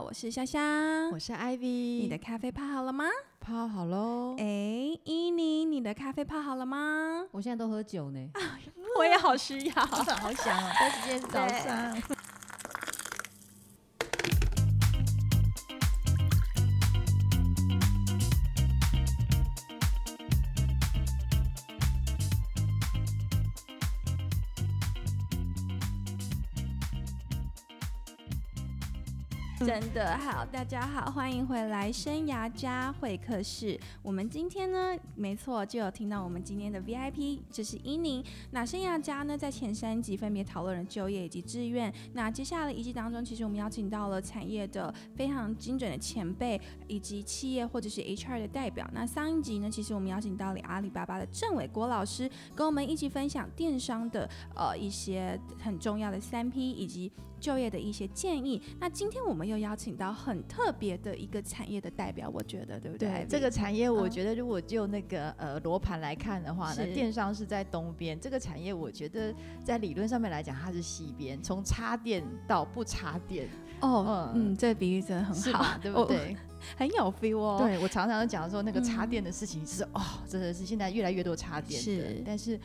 好，我是香香，我是 Ivy。你的咖啡泡好了吗？泡好喽。哎，伊妮，你的咖啡泡好了吗？我现在都喝酒呢。我也好需要，好想哦，但是今天早上。真的好，大家好，欢迎回来生涯家会客室。我们今天呢，没错，就有听到我们今天的 VIP，这是伊宁。那生涯家呢，在前三集分别讨论了就业以及志愿。那接下来一集当中，其实我们邀请到了产业的非常精准的前辈，以及企业或者是 HR 的代表。那上一集呢，其实我们邀请到了阿里巴巴的郑伟国老师，跟我们一起分享电商的呃一些很重要的三 P 以及。就业的一些建议。那今天我们又邀请到很特别的一个产业的代表，我觉得对不对？对，这个产业我觉得如果就那个呃罗盘来看的话呢，电商是在东边，这个产业我觉得在理论上面来讲它是西边，从插电到不插电。哦，嗯，这比喻真的很好，对不对？很有 feel 哦。对我常常讲说那个插电的事情是哦，真的是现在越来越多插电是，但是。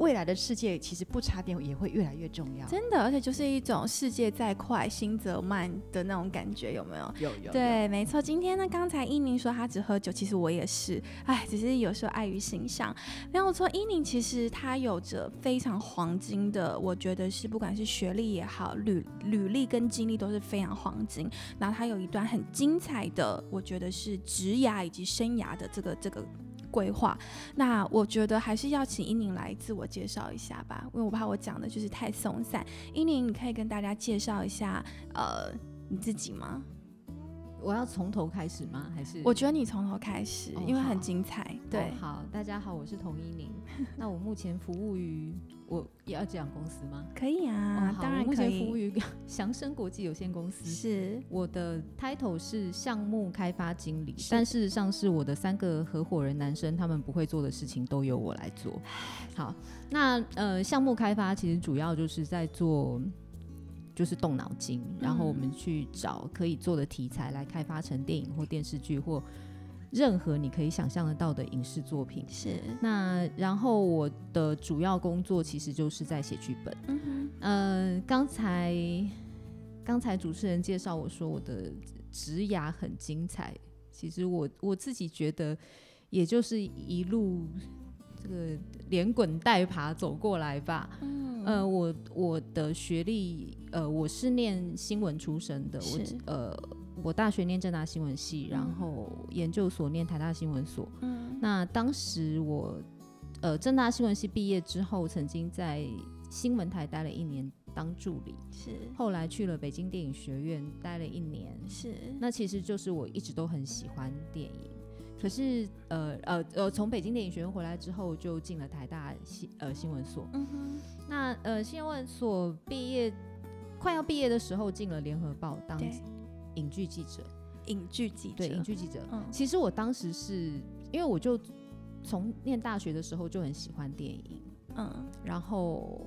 未来的世界其实不插电也会越来越重要，真的，而且就是一种世界再快心则慢的那种感觉，有没有？有有。对，没错。今天呢，刚才伊宁说他只喝酒，其实我也是，哎，只是有时候碍于形象。没有错，伊宁其实他有着非常黄金的，我觉得是不管是学历也好，履履历跟经历都是非常黄金。然后他有一段很精彩的，我觉得是职涯以及生涯的这个这个。规划，那我觉得还是要请英宁来自我介绍一下吧，因为我怕我讲的就是太松散。英宁，你可以跟大家介绍一下，呃，你自己吗？我要从头开始吗？还是我觉得你从头开始，因为很精彩。对，好，大家好，我是童一宁。那我目前服务于，我也要讲公司吗？可以啊，当然目前服务于 祥生国际有限公司。是，我的 title 是项目开发经理，但事实上是我的三个合伙人男生，他们不会做的事情都由我来做。好，那呃，项目开发其实主要就是在做。就是动脑筋，然后我们去找可以做的题材来开发成电影或电视剧或任何你可以想象得到的影视作品。是那然后我的主要工作其实就是在写剧本。嗯刚才刚才主持人介绍我说我的职涯很精彩，其实我我自己觉得也就是一路。这个连滚带爬走过来吧。嗯，呃，我我的学历，呃，我是念新闻出身的。我呃，我大学念正大新闻系，然后研究所念台大新闻所。嗯，那当时我呃，正大新闻系毕业之后，曾经在新闻台待了一年当助理。是，后来去了北京电影学院待了一年。是，那其实就是我一直都很喜欢电影。可是，呃呃呃，从北京电影学院回来之后，就进了台大新呃新闻所。嗯哼。那呃新闻所毕业，快要毕业的时候，进了联合报当影剧记者。影剧记者。对，影剧记者。嗯。其实我当时是因为我就从念大学的时候就很喜欢电影。嗯。然后，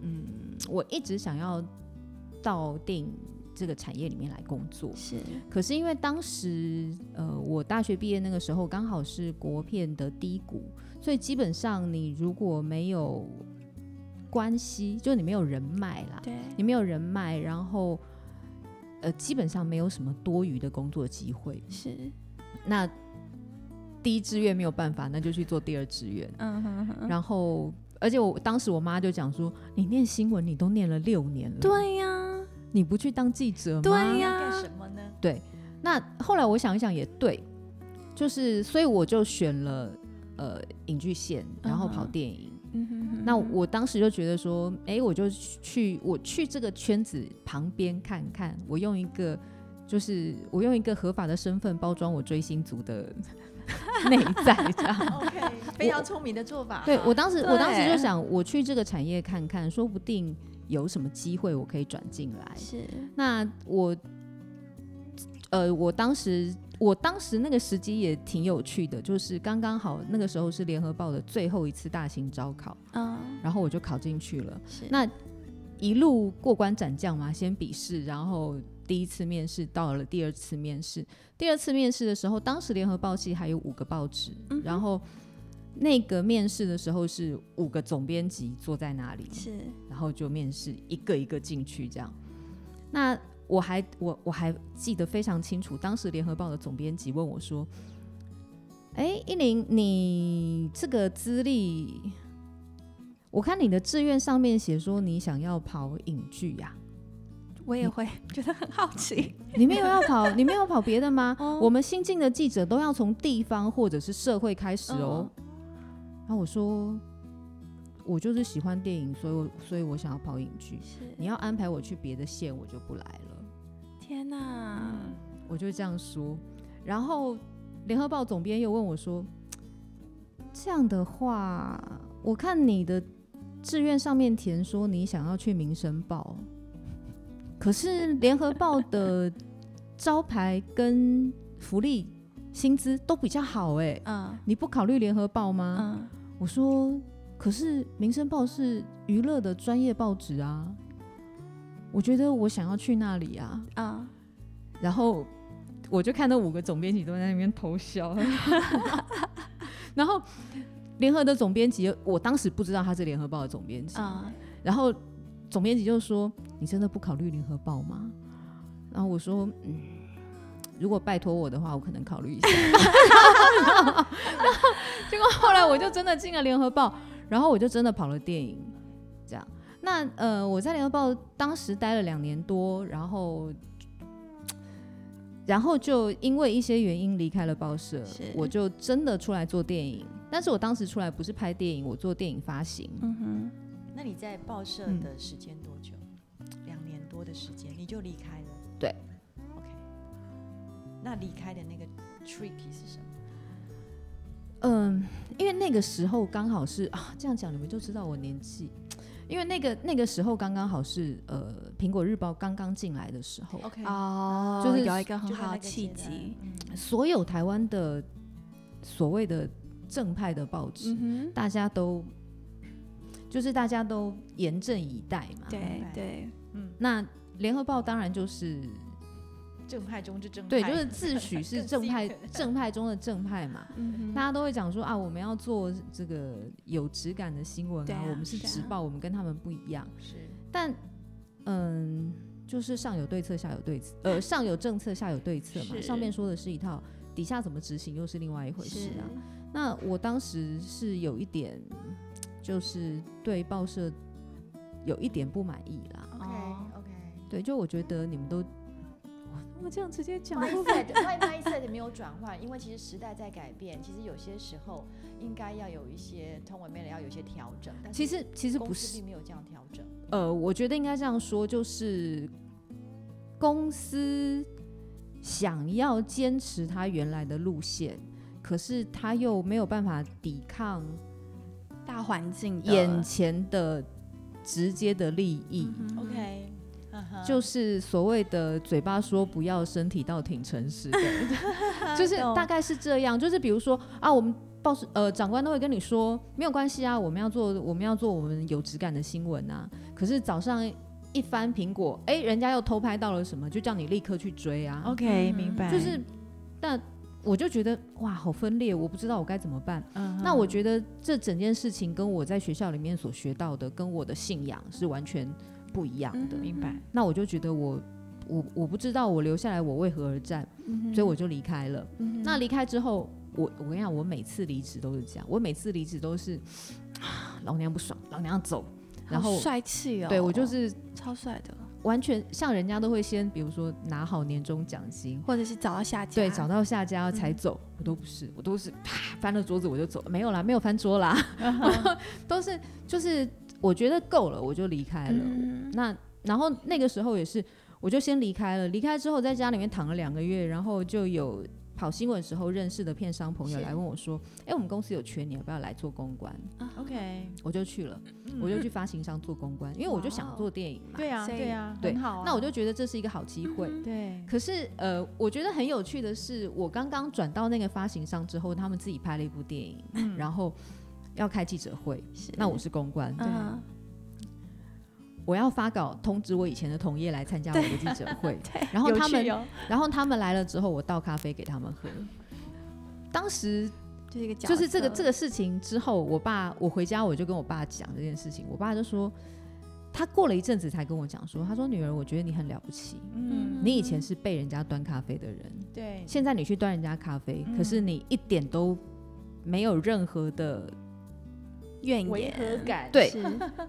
嗯，我一直想要到电影。这个产业里面来工作是，可是因为当时呃，我大学毕业那个时候刚好是国片的低谷，所以基本上你如果没有关系，就你没有人脉啦，对，你没有人脉，然后呃，基本上没有什么多余的工作机会。是，那第一志愿没有办法，那就去做第二志愿。嗯哼哼。然后，而且我当时我妈就讲说：“你念新闻，你都念了六年了。”对呀。你不去当记者吗？对呀，干什么呢？对，那后来我想一想也对，就是所以我就选了呃影剧线，然后跑电影。嗯哼那我当时就觉得说，哎，我就去我去这个圈子旁边看看，我用一个就是我用一个合法的身份包装我追星族的内在，这样。OK，非常聪明的做法。对我当时我当时就想，我去这个产业看看，说不定。有什么机会我可以转进来？是。那我，呃，我当时我当时那个时机也挺有趣的，就是刚刚好那个时候是联合报的最后一次大型招考，嗯，然后我就考进去了。是。那一路过关斩将嘛，先笔试，然后第一次面试到了第二次面试，第二次面试的时候，当时联合报系还有五个报纸，嗯然后那个面试的时候是五个总编辑坐在那里，是，然后就面试一个一个进去这样。那我还我我还记得非常清楚，当时联合报的总编辑问我说：“哎，依林，你这个资历，我看你的志愿上面写说你想要跑影剧呀。”我也会觉得很好奇，你没有要跑，你没有跑别的吗？我们新进的记者都要从地方或者是社会开始哦。然后我说，我就是喜欢电影，所以我所以我想要跑影剧。你要安排我去别的县，我就不来了。天哪，我就这样说。然后联合报总编又问我说：“这样的话，我看你的志愿上面填说你想要去民生报。”可是联合报的 招牌跟福利、薪资都比较好哎，嗯，你不考虑联合报吗？嗯，我说，可是民生报是娱乐的专业报纸啊，我觉得我想要去那里啊，啊，然后我就看到五个总编辑都在那边偷笑，然后联合的总编辑，我当时不知道他是联合报的总编辑，啊，然后。总编辑就说：“你真的不考虑联合报吗？”然后我说：“嗯，如果拜托我的话，我可能考虑一下。”然后结果后来我就真的进了联合报，然后我就真的跑了电影。这样，那呃，我在联合报当时待了两年多，然后，然后就因为一些原因离开了报社，我就真的出来做电影。但是我当时出来不是拍电影，我做电影发行。嗯哼。那你在报社的时间多久？两年多的时间，你就离开了。对。那离开的那个 tricky 是什么？嗯，因为那个时候刚好是啊，这样讲你们就知道我年纪。因为那个那个时候刚刚好是呃，苹果日报刚刚进来的时候。OK。哦，就是有一个很好的契机。所有台湾的所谓的正派的报纸，大家都。就是大家都严阵以待嘛。对对，嗯，那联合报当然就是正派中之正派，对，就是自诩是正派，正派中的正派嘛。大家都会讲说啊，我们要做这个有质感的新闻啊，我们是直报，我们跟他们不一样。是，但嗯，就是上有对策，下有对策，呃，上有政策，下有对策嘛。上面说的是一套，底下怎么执行又是另外一回事啊。那我当时是有一点。就是对报社有一点不满意啦。OK OK，对，就我觉得你们都，我这样直接讲，mindset 没有转换，因为其实时代在改变，其实有些时候应该要有一些通文面的要有一些调整。但其实其实不是，并没有这样调整。呃，我觉得应该这样说，就是公司想要坚持他原来的路线，可是他又没有办法抵抗。大环境眼前的直接的利益，OK，就是所谓的嘴巴说不要，身体倒挺诚实的，就是大概是这样。就是比如说啊，我们报纸呃长官都会跟你说没有关系啊，我们要做我们要做我们有质感的新闻啊。可是早上一翻苹果，哎，人家又偷拍到了什么，就叫你立刻去追啊。OK，明白。就是但。我就觉得哇，好分裂，我不知道我该怎么办。那我觉得这整件事情跟我在学校里面所学到的，跟我的信仰是完全不一样的。明白？那我就觉得我我我不知道我留下来我为何而战，所以我就离开了。那离开之后，我我跟你讲，我每次离职都是这样，我每次离职都是 老娘不爽，老娘走。然后帅气哦，对我就是超帅的。完全像人家都会先，比如说拿好年终奖金，或者是找到下家，对，找到下家才走。我都不是，我都是啪翻了桌子我就走，没有啦，没有翻桌啦，都是就是我觉得够了，我就离开了。那然后那个时候也是，我就先离开了。离开之后在家里面躺了两个月，然后就有。跑新闻时候认识的片商朋友来问我说：“哎，我们公司有缺，你要不要来做公关？”OK，我就去了，我就去发行商做公关，因为我就想做电影嘛。对啊，对啊，对，好。那我就觉得这是一个好机会。对。可是呃，我觉得很有趣的是，我刚刚转到那个发行商之后，他们自己拍了一部电影，然后要开记者会，那我是公关。对。我要发稿通知我以前的同业来参加我的记者会，然后他们，哦。然后他们来了之后，我倒咖啡给他们喝。当时就是一个角就是这个这个事情之后，我爸我回家我就跟我爸讲这件事情，我爸就说，他过了一阵子才跟我讲说，他说女儿，我觉得你很了不起，嗯，你以前是被人家端咖啡的人，对，现在你去端人家咖啡，嗯。可是你一点都没有任何的，怨违和言，感，对是。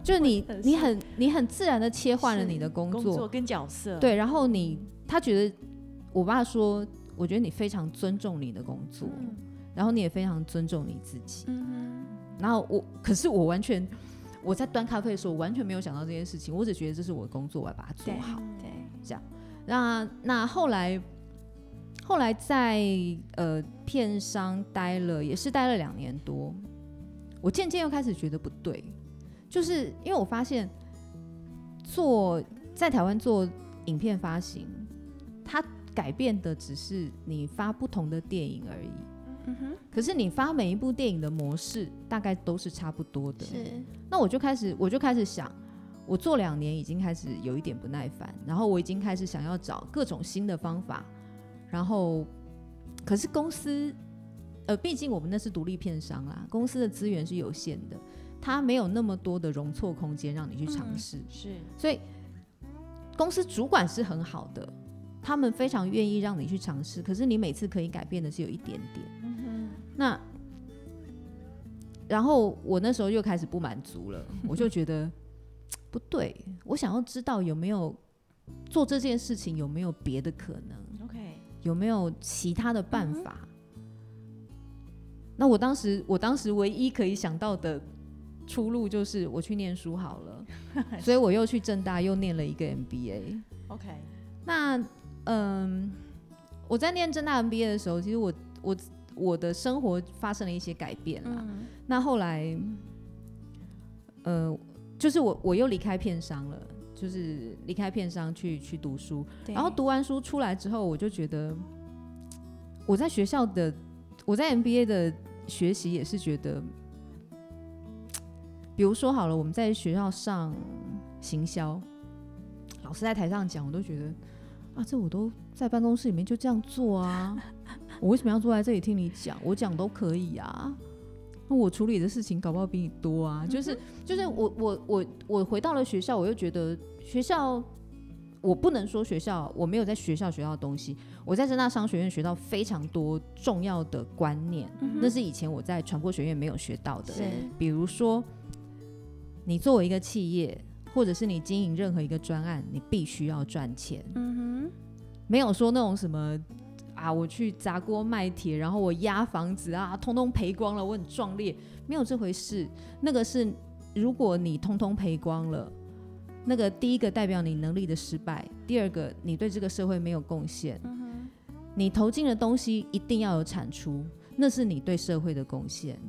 就是你你很你很自然的切换了你的工作，工作跟角色，对，然后你他觉得我爸说，我觉得你非常尊重你的工作，嗯，然后你也非常尊重你自己。嗯然后我，可是我完全我在端咖啡的时候，我完全没有想到这件事情，我只觉得这是我的工作，我要把它做对好。哼，对，那那后来，后来在呃片商待了，也是待了两年多，我渐渐又开始觉得不对，就是因为我发现做在台湾做影片发行，它改变的只是你发不同的电影而已。嗯哼，可是你发每一部电影的模式大概都是差不多的，是，那我就开始我就开始想，我做两年已经开始有一点不耐烦，然后我已经开始想要找各种新的方法，然后可是公司，呃，毕竟我们那是独立片商啦，公司的资源是有限的，它没有那么多的容错空间让你去尝嗯试，是，所以公司主管是很好的，他们非常愿意让你去尝试，可是你每次可以改变的是有一点点。嗯那然后我那时候又开始不满足了，我就觉得 不对，我想要知道有没有做这件事情有没有别的可能，，OK，有没有其他的办法。那我当时我当时唯一可以想到的出路就是我去念书好了，所以我又去正大又念了一个 MBA。OK，那嗯，我在念正大 MBA 的时候，其实我我我的生活发生了一些改变啦。嗯那后来，呃，就是我我又离开片商了，就是离开片商去去读书。然后读完书出来之后，我就觉得我在学校的我在 MBA 的学习也是觉得，比如说好了，我们在学校上行销，老师在台上讲，我都觉得啊，这我都在办公室里面就这样做啊，我为什么要坐在这里听你讲？我讲都可以啊。那我处理的事情搞不好比你多啊，就是就是我我我我回到了学校，我又觉得学校我不能说学校我没有在学校学到的东西，我在正大商学院学到非常多重要的观念，嗯那是以前我在传播学院没有学到的。比如说，你作为一个企业，或者是你经营任何一个专案，你必须要赚钱，嗯哼没有说那种什么。啊！我去砸锅卖铁，然后我压房子啊，通通赔光了，我很壮烈，没有这回事。那个是，如果你通通赔光了，那个第一个代表你能力的失败，第二个你对这个社会没有贡献。嗯，你投进的东西一定要有产出，那是你对社会的贡献。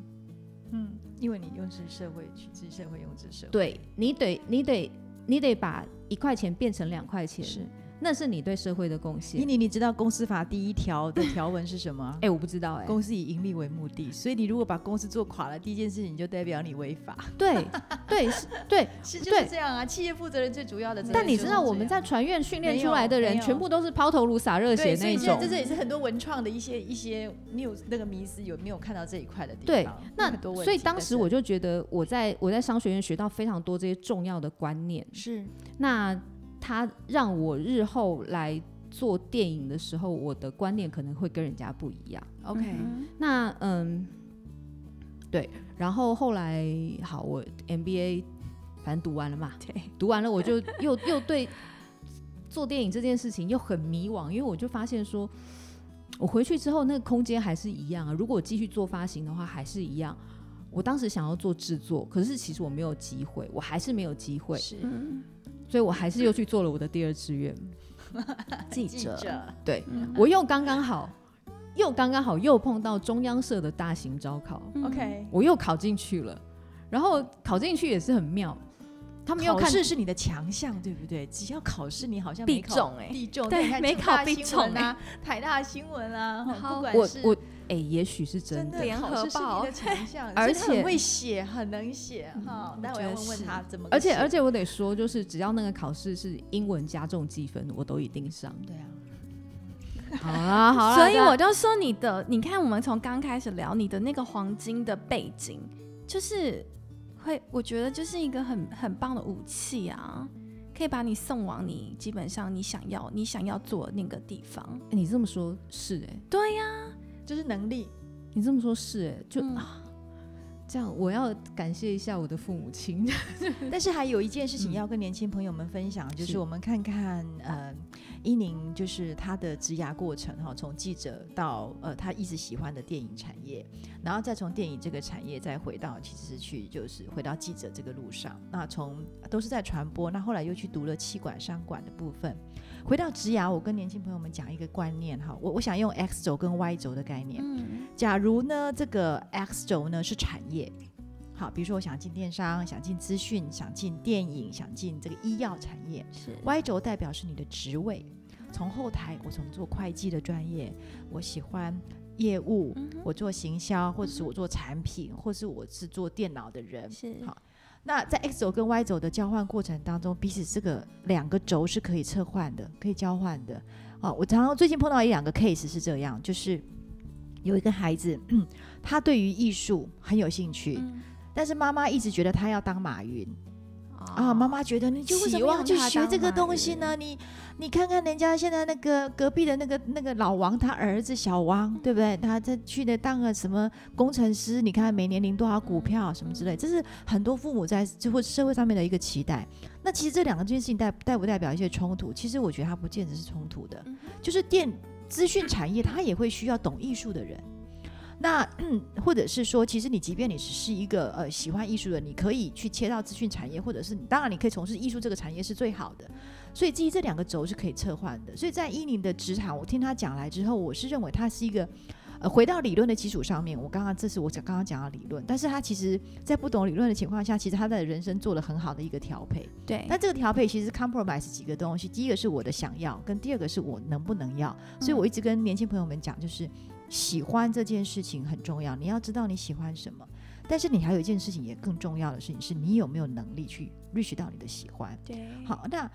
嗯，因为你用之社会，取之社会，用之社会，对你得，你得，你得把一块钱变成两块钱，是。那是你对社会的贡献妮。妮，你知道公司法第一条的条文是什么 哎、？我不知道哎、公司以盈利为目的，所以你如果把公司做垮了，第一件事情就代表你违法，对对是，对。是就是这样啊。企业负责人最主要的但你知道我们在船院训练出来的人，全部都是抛头颅洒热血那一种这。这也是很多文创的一些一些，你有那个迷思有没有看到这一块的地方？对，那所以当时我就觉得我在我在商学院学到非常多这些重要的观念。是那它让我日后来做电影的时候，我的观念可能会跟人家不一样。OK，嗯那嗯，对，然后后来好，我 MBA 反正读完了嘛，对，读完了我就 又又对做电影这件事情又很迷惘，因为我就发现说，我回去之后那个空间还是一样啊。如果我继续做发行的话，还是一样。我当时想要做制作，可是其实我没有机会，我还是没有机会，是。嗯所以我还是又去做了我的第二志愿，记记者，对嗯。我又刚刚好，又刚刚好又碰到中央社的大型招考，嗯。OK，我又考进去了。然后考进去也是很妙，他们又考看试是你的强项，对不对？只要考试，你好像必中欸。必中，对没考必中啊，台大新闻啊，不管是我我哎，也许是真的。联合报的强 项，而且会写，很能写哈。待会要问问他怎么。而且而且我得说，就是只要那个考试是英文加重积分，我都一定上。对啊。好啊，好啊。所以我就说你的，你看我们从刚开始聊你的那个黄金的背景，就是会，我觉得就是一个很很棒的武器啊，可以把你送往你基本上你想要你想要做那个地方。你这么说，是哎，对呀，就是能力。你这么说，是哎，就啊。这样，我要感谢一下我的父母亲。但是还有一件事情要跟年轻朋友们分享，就是我们看看呃，伊宁就是他的职涯过程哈，从记者到呃他一直喜欢的电影产业，然后再从电影这个产业再回到其实是去就是回到记者这个路上。那从都是在传播，那后来又去读了气管商管的部分。回到职涯，我跟年轻朋友们讲一个观念哈，我我想用 X 轴跟 Y 轴的概念。嗯，假如呢这个 X 轴呢是产业，好，比如说我想进电商，想进资讯，想进电影，想进这个医药产业。是 Y 轴代表是你的职位，从后台我从做会计的专业，我喜欢业务，我做行销，或者是我做产品，或是我是做电脑的人。是好。那在 X 轴跟 Y 轴的交换过程当中，彼此这个两个轴是可以撤换的，可以交换的。哦，我常常最近碰到一两个 case 是这样，就是有一个孩子，他对于艺术很有兴趣，但是妈妈一直觉得他要当马云。啊，妈妈觉得你就为什么要去学这个东西呢？你你看看人家现在那个隔壁的那个那个老王，他儿子小王，对不对？他在去的当个什么工程师？你看每年领多少股票什么之类，这是很多父母在就或社会上面的一个期待。那其实这两个这件事情代代不代表一些冲突？其实我觉得它不见得是冲突的，就是电资讯产业它也会需要懂艺术的人。那或者是说，其实你即便你是一个呃喜欢艺术的，你可以去切到资讯产业，或者是你当然你可以从事艺术这个产业是最好的。所以基于这两个轴是可以撤换的。所以在伊宁的职场，我听他讲来之后，我是认为他是一个呃回到理论的基础上面。我刚刚这是我讲刚刚讲的理论，但是他其实在不懂理论的情况下，其实他的人生做了很好的一个调配。对。那这个调配其实 compromise 几个东西，第一个是我的想要，跟第二个是我能不能要。所以我一直跟年轻朋友们讲，就是。喜欢这件事情很重要，你要知道你喜欢什么。但是你还有一件事情也更重要的事情，是你有没有能力去 reach 到你的喜欢。对，好，那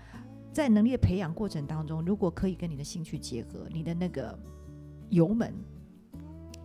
在能力的培养过程当中，如果可以跟你的兴趣结合，你的那个油门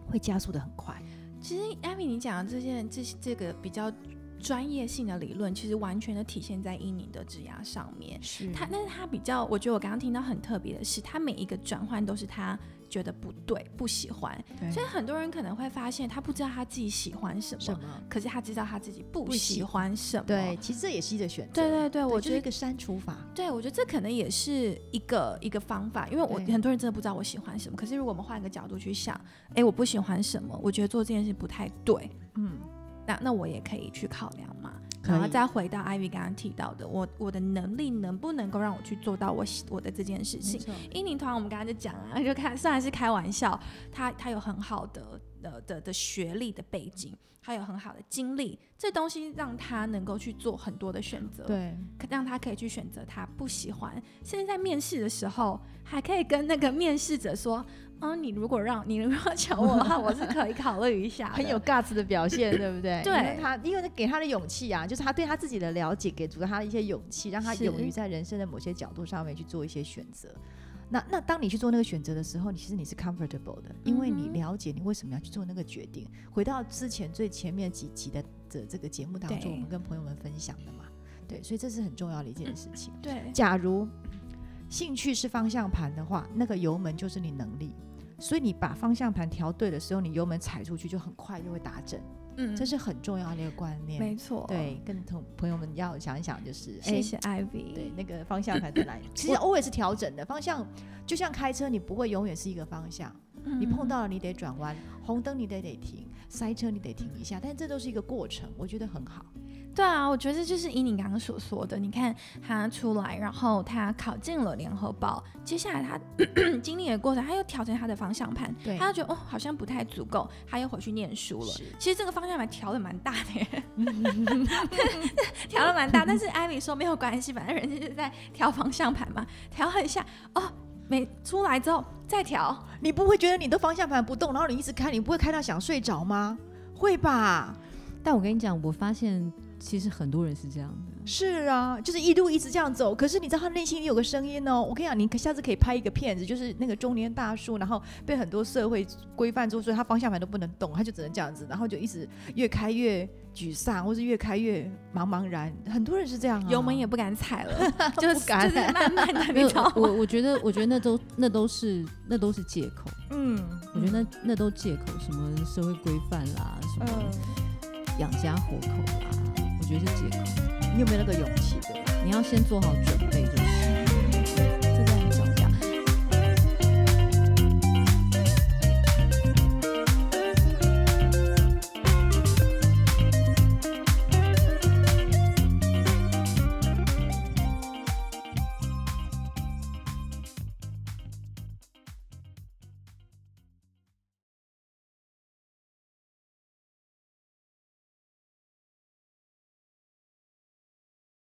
会加速的很快。其实艾米，你讲的这件这这个比较专业性的理论，其实完全的体现在伊宁的指压上面。是他，但是他比较，我觉得我刚刚听到很特别的是，他每一个转换都是他。觉得不对，不喜欢，所以很多人可能会发现他不知道他自己喜欢什么，可是他知道他自己不喜欢什么。对，其实这也是一个选择。对对对，我觉得一个删除法。对，我觉得这可能也是一个一个方法，因为我很多人真的不知道我喜欢什么。可是如果我们换一个角度去想，哎，我不喜欢什么，我觉得做这件事不太对。嗯，那那我也可以去考量嘛。然后再回到 Ivy 刚刚提到的，我我的能力能不能够让我去做到我我的这件事情？英宁团我们刚刚就讲啊，就看虽然是开玩笑，他他有很好的的的的学历的背景，他有很好的经历，这东西让他能够去做很多的选择，对，让他可以去选择他不喜欢，甚至在面试的时候还可以跟那个面试者说。嗯，你如果让你如果抢我的话，我是可以考虑一下。很有 guts 的表现，对不对？对，他因为给他的勇气啊，就是他对他自己的了解，给足了他的一些勇气，让他勇于在人生的某些角度上面去做一些选择。那那当你去做那个选择的时候，你其实你是 comfortable 的，因为你了解你为什么要去做那个决定。回到之前最前面几集的的这个节目当中，我们跟朋友们分享的嘛，对，所以这是很重要的一件事情。对，假如兴趣是方向盘的话，那个油门就是你能力。所以你把方向盘调对的时候，你油门踩出去就很快就会打整。嗯，这是很重要的一个观念。没错，对，跟同朋友们要想一想，就是谢谢 Ivy。对，那个方向盘在哪里？其实偶尔是调整的方向，就像开车，你不会永远是一个方向。你碰到了，你得转弯；红灯你得得停；塞车你得停一下。但这都是一个过程，我觉得很好。对啊，我觉得就是以你刚刚所说的，你看他出来，然后他考进了联合报，接下来他 经历的过程，他又调整他的方向盘，他就觉得哦好像不太足够，他又回去念书了。其实这个方向盘调的蛮大的耶 调的蛮大，但是艾米说没有关系，反正人家就在调方向盘嘛，调一下哦。没出来之后再调。你不会觉得你的方向盘不动，然后你一直开，你不会开到想睡着吗？会吧？但我跟你讲，我发现其实很多人是这样的。是啊，就是一路一直这样走，可是你知道他内心里有个声音哦。我跟你讲，你下次可以拍一个片子，就是那个中年大叔，然后被很多社会规范住，所以他方向盘都不能动，他就只能这样子，然后就一直越开越沮丧，或是越开越茫茫然。很多人是这样，啊油门也不敢踩了，就是就是慢慢的。没有，我我觉得，我觉得那都那都是那都是借口。嗯，我觉得那那都借口，什么社会规范啦，什么养家活口啦，我觉得是借口。你有没有那个勇气？对吧？你要先做好准备。